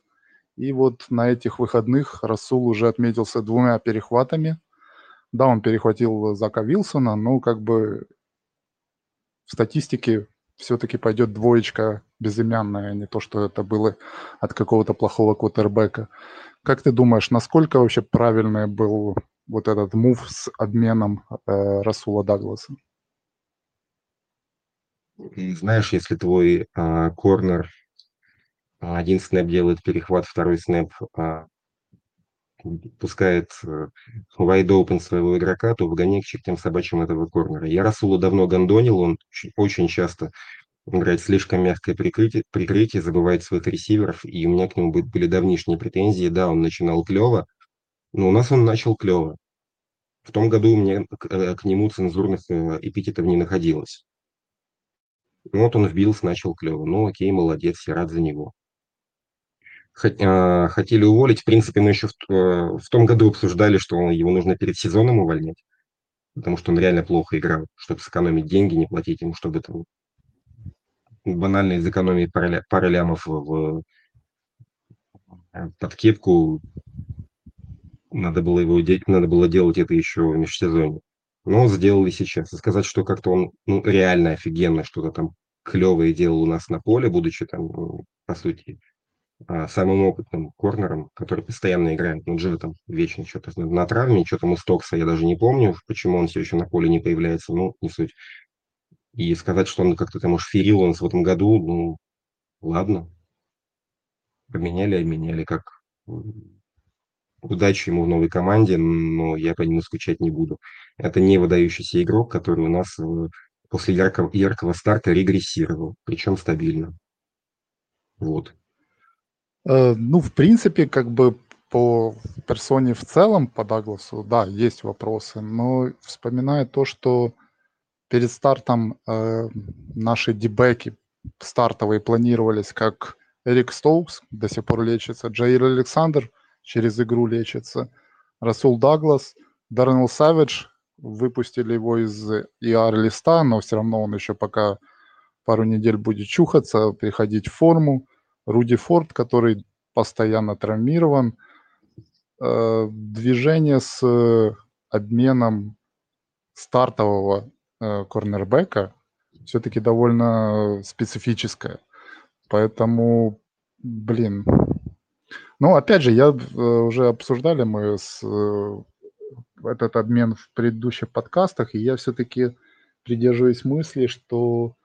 и вот на этих выходных Расул уже отметился двумя перехватами. Да, он перехватил Зака Вилсона, но как бы в статистике все-таки пойдет двоечка безымянная, а не то, что это было от какого-то плохого квотербека. Как ты думаешь, насколько вообще правильный был вот этот мув с обменом э, Расула Дагласа? Знаешь, если твой э, корнер один снэп делает перехват, второй снэп э, пускает э, wide open своего игрока, то выгоняй к чертям собачьим этого корнера. Я Расула давно гондонил, он очень часто играет слишком мягкое прикрытие, прикрытие, забывает своих ресиверов, и у меня к нему были давнишние претензии. Да, он начинал клево, но у нас он начал клево. В том году у меня к, э, к нему цензурных эпитетов не находилось. Вот он в начал клево. Ну, окей, молодец, я рад за него. А, хотели уволить. В принципе, мы еще в, э, в том году обсуждали, что его нужно перед сезоном увольнять, потому что он реально плохо играл, чтобы сэкономить деньги, не платить ему, чтобы там банально из экономии пары, лямов в, в под надо было его надо было делать это еще в межсезонье. Но сделали сейчас. И сказать, что как-то он ну, реально офигенно что-то там клевое делал у нас на поле, будучи там, ну, по сути, самым опытным корнером, который постоянно играет. Ну, Джо там вечно что-то на травме, что там у Стокса, я даже не помню, почему он все еще на поле не появляется, ну, не суть. И сказать, что он как-то там уж ферил нас в этом году, ну, ладно. Поменяли, обменяли, как удачи ему в новой команде, но я по нему скучать не буду. Это не выдающийся игрок, который у нас э, после яркого, яркого старта регрессировал, причем стабильно. Вот. Э, ну, в принципе, как бы по персоне в целом, по Дагласу, да, есть вопросы, но вспоминая то, что перед стартом э, наши дебеки стартовые планировались как Эрик Стоукс до сих пор лечится, Джаир Александр через игру лечится, Расул Даглас, Дарнелл Савидж, выпустили его из ER-листа, но все равно он еще пока пару недель будет чухаться, приходить в форму. Руди Форд, который постоянно травмирован. Э, движение с э, обменом стартового э, корнербека все-таки довольно специфическое. Поэтому, блин. Ну, опять же, я уже обсуждали мы с, этот обмен в предыдущих подкастах, и я все-таки придерживаюсь мысли, что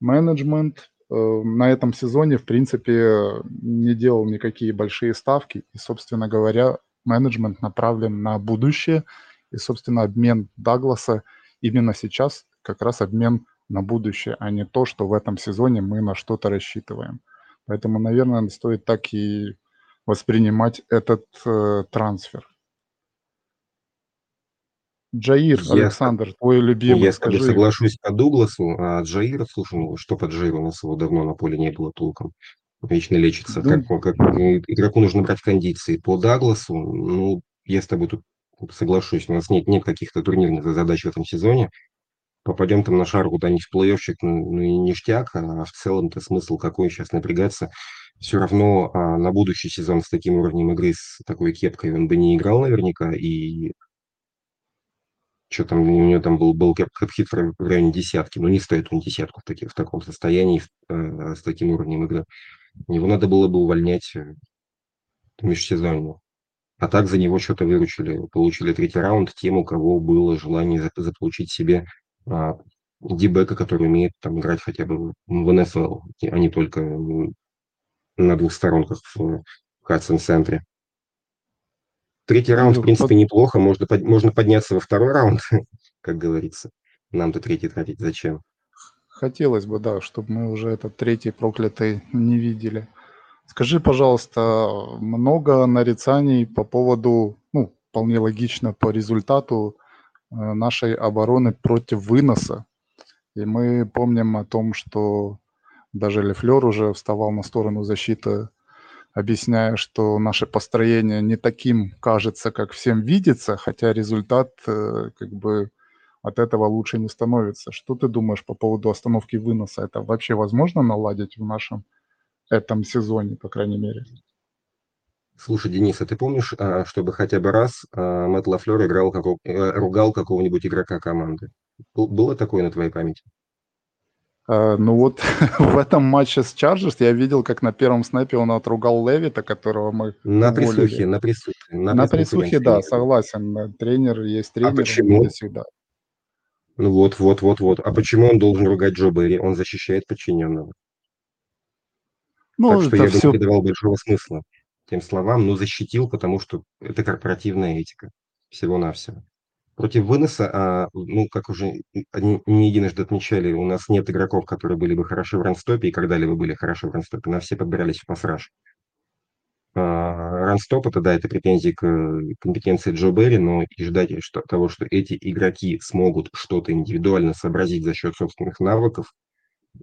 менеджмент на этом сезоне, в принципе, не делал никакие большие ставки. И, собственно говоря, менеджмент направлен на будущее. И, собственно, обмен Дагласа именно сейчас как раз обмен на будущее, а не то, что в этом сезоне мы на что-то рассчитываем. Поэтому, наверное, стоит так и воспринимать этот э, трансфер. Джаир, Я, Александр, твой любимый, я скажи. соглашусь по Дугласу, а Джаира, слушай, ну что по Джаиру, у нас его давно на поле не было толком. Вечно лечится. Дум- Как, как игроку нужно брать кондиции. По Дагласу, ну, я с тобой тут соглашусь. У нас нет, нет каких-то турнирных задач в этом сезоне. Попадем там на шар куда-нибудь в плей-оффчик, ну, ну и ништяк, а в целом-то смысл какой сейчас напрягаться. Все равно а, на будущий сезон с таким уровнем игры, с такой кепкой он бы не играл наверняка, и что там, у него там был, был кэп, кэп-хит в районе десятки, но не стоит он десятку в, таки, в таком состоянии, э, с таким уровнем игры. Его надо было бы увольнять э, в межсезонье. А так за него что-то выручили. Получили третий раунд тем, у кого было желание за- заполучить себе а, дибека, который умеет там играть хотя бы в НФЛ, а не только на двух сторонках в Хадсон-центре. Третий раунд, в Андрюх, принципе, под- неплохо. Можно, под- можно подняться во второй раунд, *laughs* как говорится. Нам-то третий тратить зачем? Хотелось бы, да, чтобы мы уже этот третий проклятый не видели. Скажи, пожалуйста, много нарицаний по поводу, ну, вполне логично по результату э, нашей обороны против выноса. И мы помним о том, что даже Лефлер уже вставал на сторону защиты, объясняя, что наше построение не таким кажется, как всем видится, хотя результат э, как бы от этого лучше не становится. Что ты думаешь по поводу остановки выноса? Это вообще возможно наладить в нашем этом сезоне, по крайней мере? Слушай, Денис, а ты помнишь, а, чтобы хотя бы раз а, Мэтт Лафлер играл какого- э, ругал какого-нибудь игрока команды? Был- Было такое на твоей памяти? Э, Ну вот *laughs* в этом матче с Чарджерс я видел, как на первом снэпе он отругал Левита, которого мы На уволили. присухе, на присухе. На присухе, да, пресс-конференции. согласен. Тренер есть тренер, почему? и всегда. Ну вот, вот, вот, вот. А почему он должен ругать Джо Берри? Он защищает подчиненного. Ну, так что я все думаю, придавал большого смысла тем словам, но защитил, потому что это корпоративная этика. Всего-навсего. Против выноса, а, ну, как уже не, единожды отмечали, у нас нет игроков, которые были бы хороши в ранстопе и когда-либо были хороши в ранстопе. На все подбирались в пассаж. А, Ранстоп это, да, это претензии к э, компетенции Джо Берри, но и ждать что, того, что эти игроки смогут что-то индивидуально сообразить за счет собственных навыков,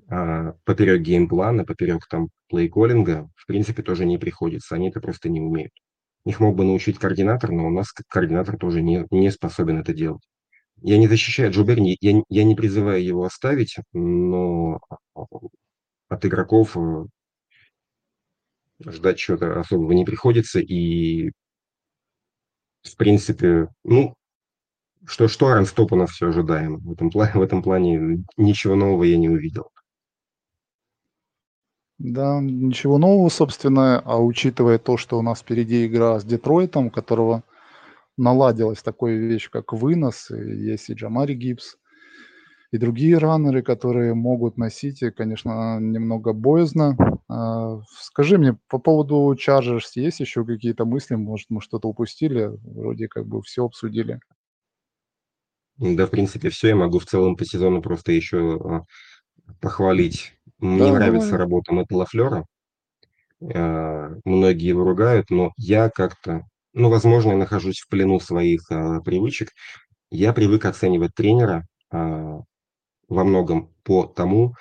а, поперек геймплана, поперек там плейколлинга, в принципе, тоже не приходится. Они это просто не умеют. Их мог бы научить координатор, но у нас координатор тоже не, не способен это делать. Я не защищаю Джо Берри, я, я не призываю его оставить, но от игроков э, ждать чего-то особого не приходится. И, в принципе, ну, что, что ранстоп у нас все ожидаемо. В этом, в этом плане ничего нового я не увидел. Да, ничего нового, собственно, а учитывая то, что у нас впереди игра с Детройтом, у которого наладилась такая вещь, как вынос, и есть и Джамари Гибс, и другие раннеры, которые могут носить, и, конечно, немного боязно. А, Скажи мне, по поводу Chargers есть еще какие-то мысли? Может, мы что-то упустили? Вроде как бы все обсудили. Да, в принципе, все. Я могу в целом по сезону просто еще а, похвалить. Мне Да, нравится давай. работа Мэтта Лафлера. А, Многие его ругают, но я как-то, ну, возможно, я нахожусь в плену своих а, привычек. Я привык оценивать тренера а, во многом по тому,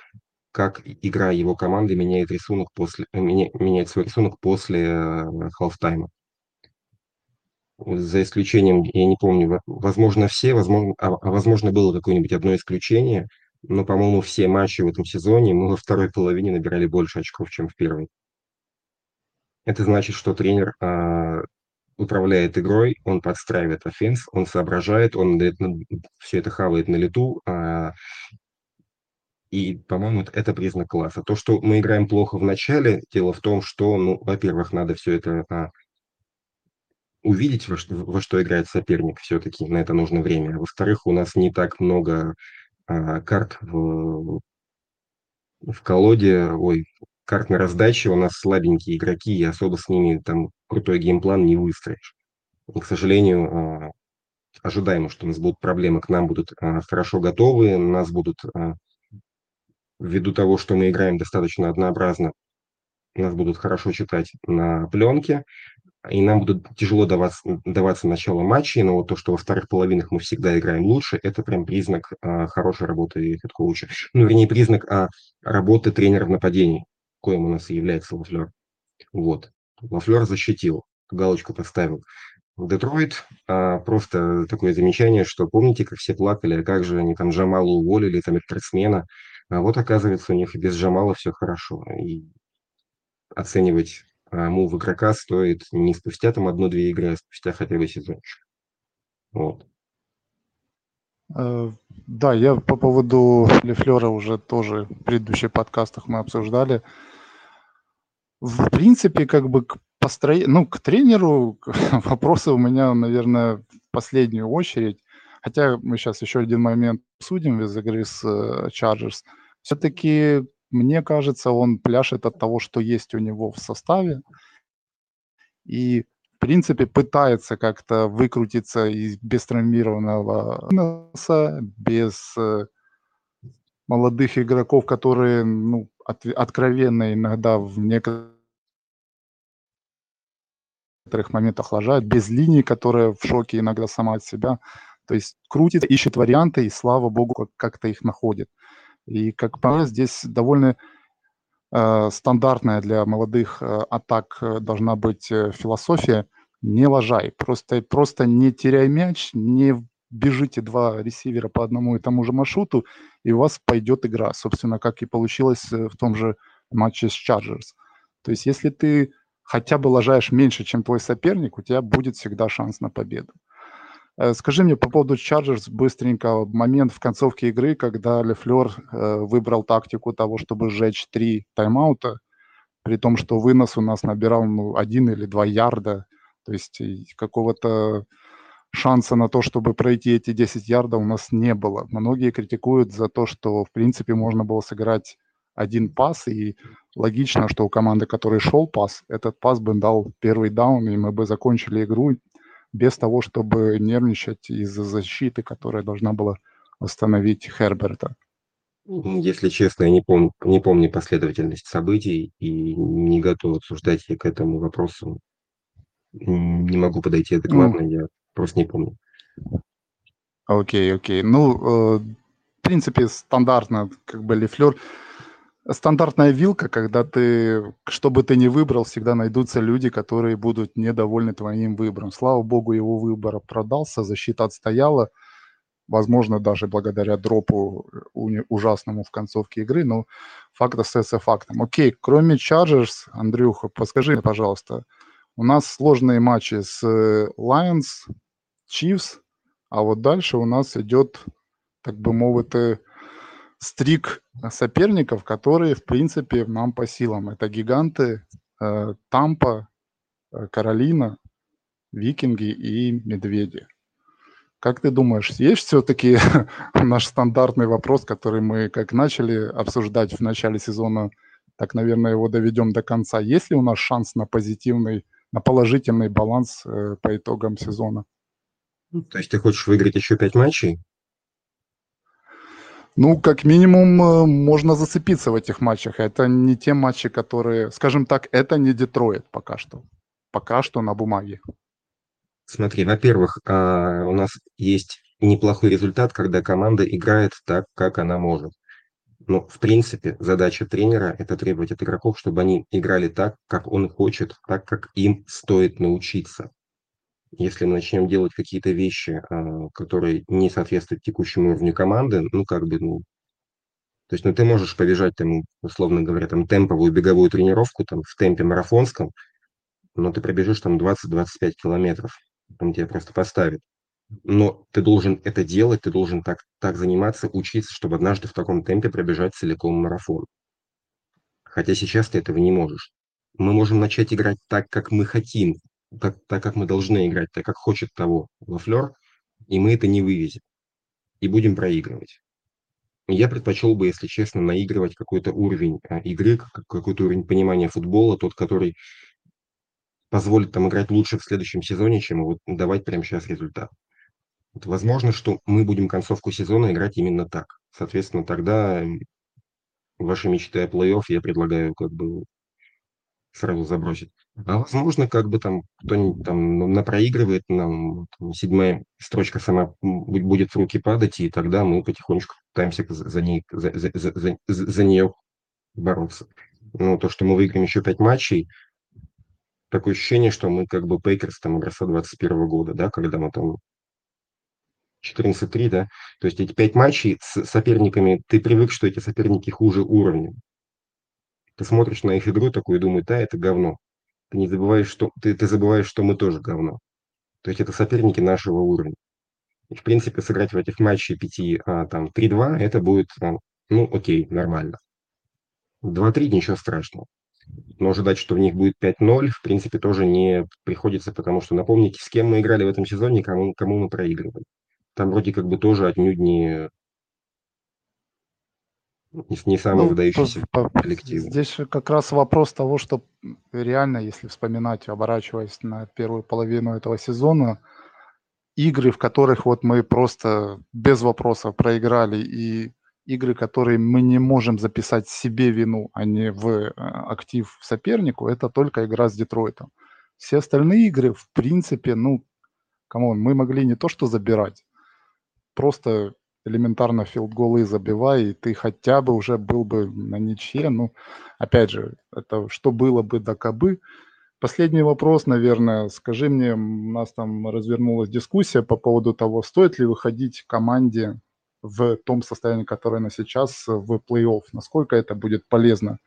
как игра его команды меняет рисунок после, э, меня- меняет свой рисунок после э, халфтайма. За исключением, я не помню, во- возможно, все, возможно, а, а возможно, было какое-нибудь одно исключение, но, по-моему, все матчи в этом сезоне мы во второй половине набирали больше очков, чем в первой. Это значит, что тренер а, управляет игрой, он подстраивает офенс, он соображает, он все это хавает на лету, а, и, по-моему, это- признак класса. То, что мы играем плохо в начале, дело в том, что, ну, во-первых, надо все это а, увидеть, во что, во что играет соперник все-таки, на это нужно время. Во-вторых, у нас не так много карт в, в колоде, ой, карт на раздаче, у нас слабенькие игроки, и особо с ними там крутой game plan не выстроишь. И, к сожалению, а, ожидаемо, что у нас будут проблемы, к нам будут а, хорошо готовы, нас будут а, ввиду того, что мы играем достаточно однообразно, нас будут хорошо читать на пленке, и нам будут тяжело даваться, даваться начало матчей, но вот то, что во вторых половинах мы всегда играем лучше, это прям признак а, хорошей работы head coach а. Ну, вернее, признак а, работы тренера в нападении, коим у нас и является Лафлер. Вот. Лафлер защитил, галочку поставил. Детройт, а, просто такое замечание, что помните, как все плакали, а как же они там Джамала уволили, там, спортсмена. А вот оказывается, у них и без Джамала все хорошо. И оценивать мув игрока стоит не спустя там одну-две игры, а спустя хотя бы сезончик. Вот. Э, да, я по поводу Лефлера уже тоже в предыдущих подкастах мы обсуждали. В принципе, как бы к построению, ну, к тренеру *laughs* вопросы у меня, наверное, в последнюю очередь. Хотя мы сейчас еще один момент обсудим из игры с Chargers. Э, Все-таки мне кажется, он пляшет от того, что есть у него в составе. И, в принципе, пытается как-то выкрутиться из без травмированного носа, без э, молодых игроков, которые ну, от, откровенно иногда в некоторых моментах лажают, без линии, которая в шоке иногда сама от себя. То есть крутит, ищет варианты, и слава богу, как-то их находит. И, как правило, здесь довольно э, стандартная для молодых э, атак э, должна быть э, философия «не лажай». Просто, просто не теряй мяч, не бежите два ресивера по одному и тому же маршруту, и у вас пойдет игра. Собственно, как и получилось э, в том же матче с Chargers. То есть, если ты хотя бы лажаешь меньше, чем твой соперник, у тебя будет всегда шанс на победу. Э, скажи мне по поводу Chargers быстренько. Момент в концовке игры, когда Лефлер э, выбрал тактику того, чтобы сжечь три тайм-аута, при том, что вынос у нас набирал ну, один или два ярда. То есть какого-то шанса на то, чтобы пройти эти 10 ярдов у нас не было. Многие критикуют за то, что, в принципе, можно было сыграть один пас, и логично, что у команды, которой шел пас, этот пас бы дал первый даун, и мы бы закончили игру без того, чтобы нервничать из-за защиты, которая должна была восстановить Херберта. Если честно, я не, пом- не помню последовательность событий и не готов обсуждать я к этому вопросу. Не могу подойти адекватно, ну, я просто не помню. Окей, окей. Ну, э, в принципе, стандартно, как бы Лефлер стандартная вилка, когда ты, что бы ты ни выбрал, всегда найдутся люди, которые будут недовольны твоим выбором. Слава богу, его выбор продался, защита отстояла, возможно, даже благодаря дропу ужасному в концовке игры, но факт остается фактом. Окей, кроме Chargers, Андрюха, подскажи, пожалуйста, у нас сложные матчи с Lions, Chiefs, а вот дальше у нас идет, так бы мовити, стрик соперников, которые, в принципе, нам по силам. Это гиганты э, Тампа, э, Каролина, Викинги и Медведи. Как ты думаешь, есть все-таки *laughs* наш стандартный вопрос, который мы как начали обсуждать в начале сезона, так, наверное, его доведем до конца. Есть ли у нас шанс на позитивный, на положительный баланс э, по итогам сезона? То есть ты хочешь выиграть еще пять матчей? Ну, как минимум, э, можно зацепиться в этих матчах. Это не те матчи, которые, скажем так, это не Детройт пока что. Пока что на бумаге. Смотри, во-первых, а, у нас есть неплохой результат, когда команда играет так, как она может. Но, в принципе, задача тренера – это требовать от игроков, чтобы они играли так, как он хочет, так, как им стоит научиться если мы начнем делать какие-то вещи, а, которые не соответствуют текущему уровню команды, ну, как бы, ну, то есть, ну, ты можешь побежать, там, условно говоря, там, темповую беговую тренировку, там, в темпе марафонском, но ты пробежишь там 20-25 километров, там тебя просто поставят. Но ты должен это делать, ты должен так, так заниматься, учиться, чтобы однажды в таком темпе пробежать целиком марафон. Хотя сейчас ты этого не можешь. Мы можем начать играть так, как мы хотим, так, так как мы должны играть, так как хочет того Лафлер, и мы это не вывезем. И будем проигрывать. Я предпочел бы, если честно, наигрывать какой-то уровень а, игры, какой-то уровень понимания футбола, тот, который позволит там играть лучше в следующем сезоне, чем вот давать прямо сейчас результат. Вот, возможно, что мы будем концовку сезона играть именно так. Соответственно, тогда ваши мечты о плей-офф я предлагаю как бы сразу забросить. А возможно, как бы там кто-нибудь там напроигрывает, нам седьмая строчка сама будет в руки падать, и тогда мы потихонечку пытаемся за, ней, за, за, за, за нее бороться. Ну, то, что мы выиграем еще пять матчей, такое ощущение, что мы как бы Пейкерс там образца 21 года, да, когда мы там 14-3, да, то есть эти пять матчей с соперниками, ты привык, что эти соперники хуже уровня. Ты смотришь на их игру такую и думаешь, да, это говно. Ты не забываешь, что ты, ты забываешь, что мы тоже говно. То есть это соперники нашего уровня. И, в принципе, сыграть в этих матчах 5, а, там, 3-2, это будет, ну, ну, окей, нормально. 2-3 ничего страшного. Но ожидать, что в них будет 5-0, в принципе, тоже не приходится, потому что напомните, с кем мы играли в этом сезоне, кому, кому мы проигрывали. Там вроде как бы тоже отнюдь не, не, не самый ну, выдающийся по, коллектив. Здесь как раз вопрос того, что реально, если вспоминать, оборачиваясь на первую половину этого сезона, игры, в которых вот мы просто без вопросов проиграли, и игры, которые мы не можем записать себе вину, а не в э, актив сопернику, это только игра с Детройтом. Все остальные игры, в принципе, ну, come on, мы могли не то что забирать, просто элементарно field goal ы забивай, и ты хотя бы уже был бы на ничье. Ну, опять же, это что было бы да кабы. Последний вопрос, наверное. Скажи мне, у нас там развернулась дискуссия по поводу того, стоит ли выходить команде в том состоянии, которое она сейчас, в плей-офф. Насколько это будет полезно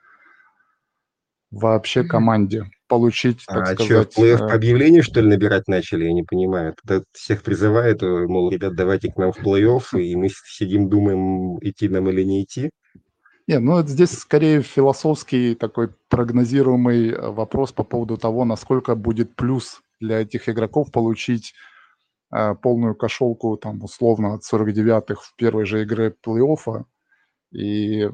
вообще команде получить, так а сказать... что, плей-офф э, объявлению, что ли, набирать начали? Я не понимаю. Это всех призывает, э, мол, ребят, давайте к нам в плей-офф, и мы сидим, думаем, идти нам или не идти. Не, ну это здесь скорее философский такой прогнозируемый э, вопрос по поводу того, насколько будет плюс для этих игроков получить э, полную кошелку, там, условно, от 49-х в первой же игре плей-оффа. И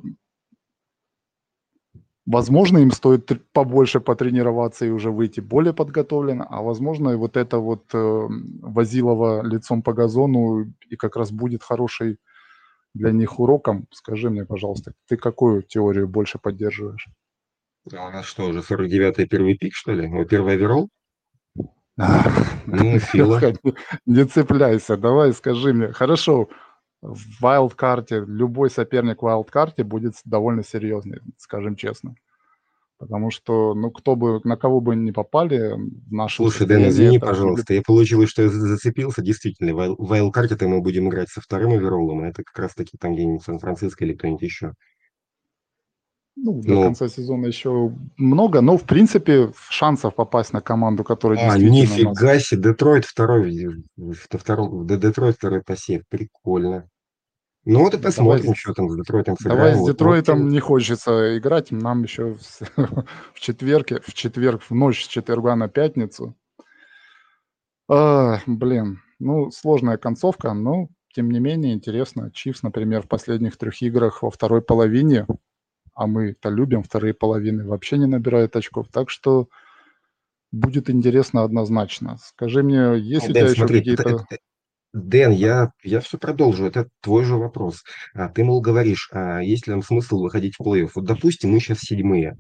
Возможно, им стоит побольше потренироваться и уже выйти более подготовленно, а возможно, вот это вот э, Возилова лицом по газону и как раз будет хороший для них уроком. Скажи мне, пожалуйста, ты какую теорию больше поддерживаешь? А у нас что, уже 49-й первый пик, что ли? Ну, первый оверолл? Ну, Фила. Не цепляйся, давай скажи мне. Хорошо, в вайлдкарте, любой соперник в вайлдкарте будет довольно серьезный, скажем честно. Потому что, ну, кто бы, на кого бы не попали нашу Слушай, Дэн, извини, пожалуйста, будет... я получилось, что я зацепился, действительно, в вайлдкарте-то мы будем играть со вторым овероллом, а это как раз-таки там где-нибудь Сан-Франциско или кто-нибудь еще. Ну, до но... конца сезона еще много, но, в принципе, шансов попасть на команду, которая а, действительно... нифига нас... себе, Детройт второй, во втором, Детройт второй посев, прикольно. Ну вот и посмотрим, давай, что там с Детройтом сыграем. Давай с Детройтом вот. не хочется играть, нам еще в, *laughs* в четверг, в четверг, в ночь с четверга на пятницу. А, блин, ну сложная концовка, но тем не менее интересно. Чивс, например, в последних трех играх во второй половине а мы-то любим вторые половины, вообще не набирают очков. Так что будет интересно однозначно. Скажи мне, есть у тебя еще какие-то... Дэн, я, я все продолжу. Это твой же вопрос. А, ты, мол, говоришь, а есть ли нам смысл выходить в плей-офф? Вот, допустим, мы сейчас седьмые.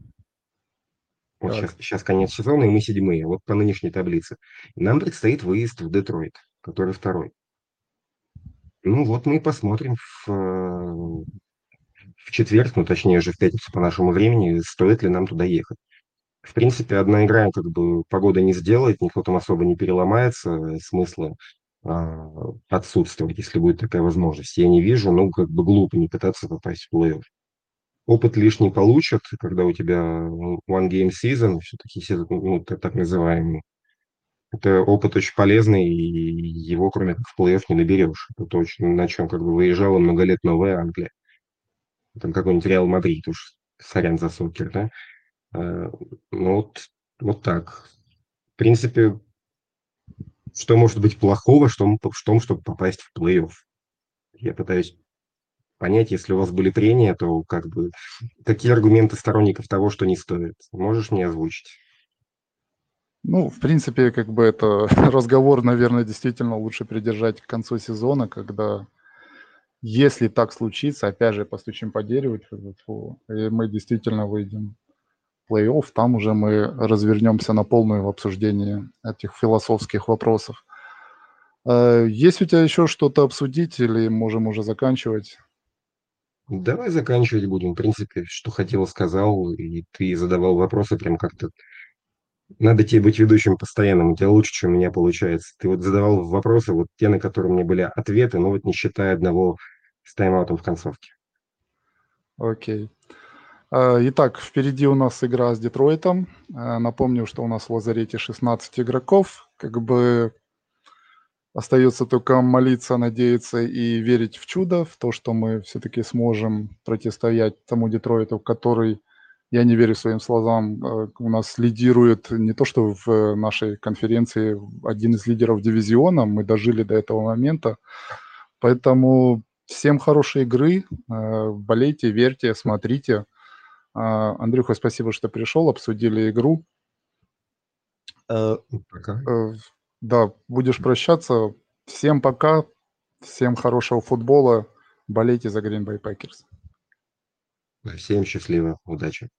Вот сейчас, сейчас конец сезона, и мы седьмые. Вот по нынешней таблице. нам предстоит выезд в Детройт, который второй. Ну вот мы и посмотрим в, в четверг, ну точнее же в пятницу по нашему времени, стоит ли нам туда ехать. В принципе, одна игра как бы погода не сделает, никто там особо не переломается, смысла а, отсутствовать, если будет такая возможность. Я не вижу, ну как бы глупо не пытаться попасть в плей-офф. Опыт лишний получат, когда у тебя one game season, все-таки ну, так называемый. Это опыт очень полезный, и его, кроме как в плей-офф, не наберешь. Это то, на чем как бы выезжала много лет новая Англия там какой-нибудь Реал Мадрид уж, сорян за soccer, да. А, ну вот, вот так. В принципе, что может быть плохого в том, в том чтобы попасть в плей-офф? Я пытаюсь понять, если у вас были прения, то как бы какие аргументы сторонников того, что не стоит? Можешь мне озвучить? Ну, в принципе, как бы это *laughs* разговор, наверное, действительно лучше придержать к концу сезона, когда если так случится, опять же, постучим по дереву, и мы действительно выйдем в плей-офф, там уже мы развернемся на полную в обсуждении этих философских вопросов. Э, есть у тебя еще что-то обсудить или можем уже заканчивать? Давай заканчивать будем. В принципе, что хотел, сказал, и ты задавал вопросы прям как-то надо тебе быть ведущим постоянным, у тебя лучше, чем у меня получается. Ты вот задавал вопросы, вот те, на которые меня были ответы, но вот не считая одного с тайм-аутом в концовке. Окей. А, итак, впереди у нас игра с Детройтом. А, напомню, что у нас в лазарете 16 игроков. Как бы остается только молиться, надеяться и верить в чудо, в то, что мы все-таки сможем противостоять тому Детройту, который я не верю своим словам. Э, у нас лидирует не то, что в нашей конференции один из лидеров дивизиона, мы дожили до этого момента. Поэтому всем хорошей игры, э, болейте, верьте, смотрите. А, Андрюха, спасибо, что пришел, обсудили игру. Э, пока. Да, будешь прощаться. Всем пока, всем хорошего футбола, болейте за Green Bay Packers. Всем счастливо, удачи.